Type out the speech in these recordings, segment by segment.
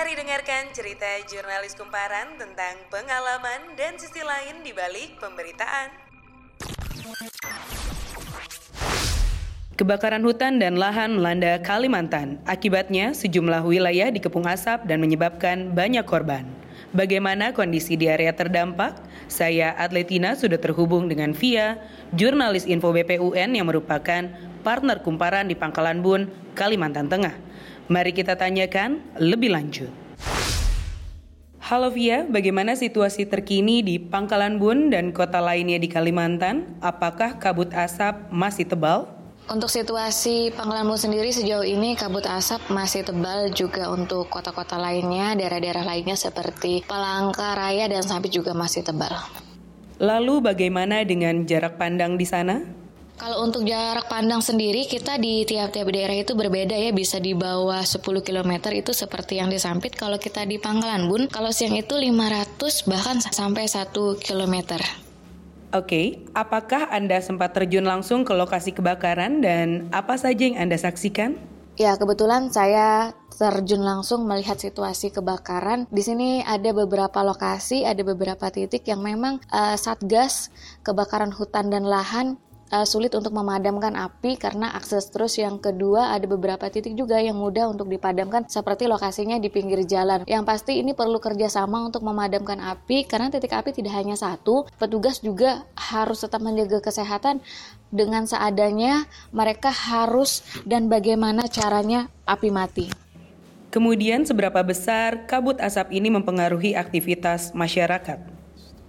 Mari dengarkan cerita jurnalis kumparan tentang pengalaman dan sisi lain di balik pemberitaan. Kebakaran hutan dan lahan melanda Kalimantan. Akibatnya, sejumlah wilayah dikepung asap dan menyebabkan banyak korban. Bagaimana kondisi di area terdampak? Saya Atletina sudah terhubung dengan Via, jurnalis Info BPUN yang merupakan partner kumparan di Pangkalan Bun, Kalimantan Tengah. Mari kita tanyakan lebih lanjut. Halo Via, bagaimana situasi terkini di Pangkalan Bun dan kota lainnya di Kalimantan? Apakah kabut asap masih tebal? Untuk situasi Pangkalanbun sendiri sejauh ini kabut asap masih tebal juga untuk kota-kota lainnya, daerah-daerah lainnya seperti Palangka, Raya, dan Sampit juga masih tebal. Lalu bagaimana dengan jarak pandang di sana? Kalau untuk jarak pandang sendiri kita di tiap-tiap daerah itu berbeda ya bisa di bawah 10 km itu seperti yang di Sampit kalau kita di Pangkalan Bun kalau siang itu 500 bahkan sampai 1 km. Oke, apakah Anda sempat terjun langsung ke lokasi kebakaran dan apa saja yang Anda saksikan? Ya, kebetulan saya terjun langsung melihat situasi kebakaran. Di sini ada beberapa lokasi, ada beberapa titik yang memang uh, Satgas kebakaran hutan dan lahan uh, sulit untuk memadamkan api karena akses terus yang kedua ada beberapa titik juga yang mudah untuk dipadamkan seperti lokasinya di pinggir jalan. Yang pasti ini perlu kerjasama untuk memadamkan api karena titik api tidak hanya satu, petugas juga harus tetap menjaga kesehatan dengan seadanya mereka harus dan bagaimana caranya api mati. Kemudian seberapa besar kabut asap ini mempengaruhi aktivitas masyarakat?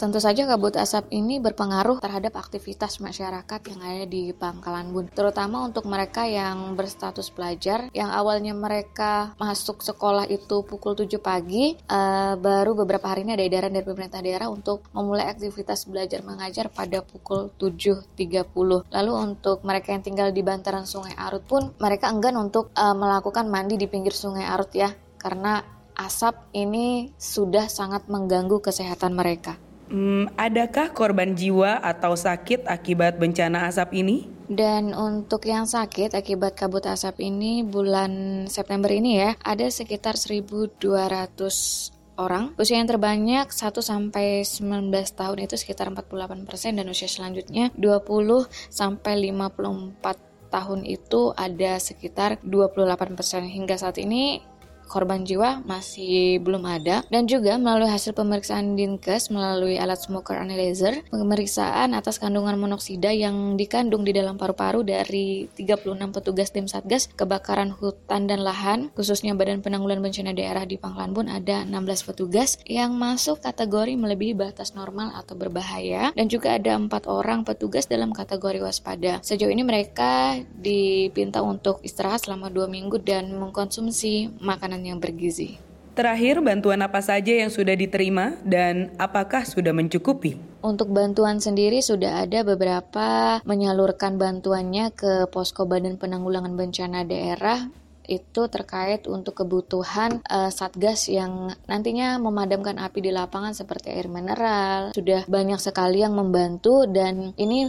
Tentu saja kabut asap ini berpengaruh terhadap aktivitas masyarakat yang ada di Pangkalan Bun, terutama untuk mereka yang berstatus pelajar yang awalnya mereka masuk sekolah itu pukul 7 pagi, uh, baru beberapa hari ini ada edaran dari pemerintah daerah untuk memulai aktivitas belajar mengajar pada pukul 7.30. Lalu untuk mereka yang tinggal di bantaran Sungai Arut pun mereka enggan untuk uh, melakukan mandi di pinggir Sungai Arut ya, karena asap ini sudah sangat mengganggu kesehatan mereka. Hmm, adakah korban jiwa atau sakit akibat bencana asap ini? Dan untuk yang sakit akibat kabut asap ini bulan September ini ya, ada sekitar 1200 orang. Usia yang terbanyak 1 sampai 19 tahun itu sekitar 48% dan usia selanjutnya 20 sampai 54 tahun itu ada sekitar 28%. Hingga saat ini korban jiwa masih belum ada dan juga melalui hasil pemeriksaan Dinkes melalui alat smoker analyzer pemeriksaan atas kandungan monoksida yang dikandung di dalam paru-paru dari 36 petugas tim Satgas kebakaran hutan dan lahan khususnya Badan Penanggulangan Bencana Daerah di Pangkalan Bun ada 16 petugas yang masuk kategori melebihi batas normal atau berbahaya dan juga ada empat orang petugas dalam kategori waspada. Sejauh ini mereka dipinta untuk istirahat selama dua minggu dan mengkonsumsi makanan makanan yang bergizi. Terakhir, bantuan apa saja yang sudah diterima dan apakah sudah mencukupi? Untuk bantuan sendiri sudah ada beberapa menyalurkan bantuannya ke Posko Badan Penanggulangan Bencana Daerah itu terkait untuk kebutuhan uh, satgas yang nantinya memadamkan api di lapangan seperti air mineral. Sudah banyak sekali yang membantu dan ini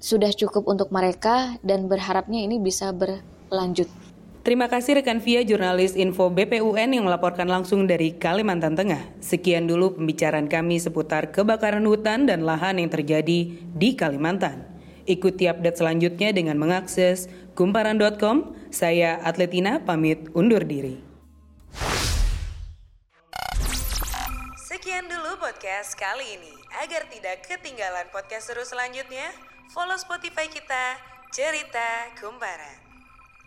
sudah cukup untuk mereka dan berharapnya ini bisa berlanjut. Terima kasih rekan Via jurnalis Info BPUN yang melaporkan langsung dari Kalimantan Tengah. Sekian dulu pembicaraan kami seputar kebakaran hutan dan lahan yang terjadi di Kalimantan. Ikuti update selanjutnya dengan mengakses kumparan.com. Saya Atletina pamit undur diri. Sekian dulu podcast kali ini. Agar tidak ketinggalan podcast seru selanjutnya, follow Spotify kita, Cerita Kumparan.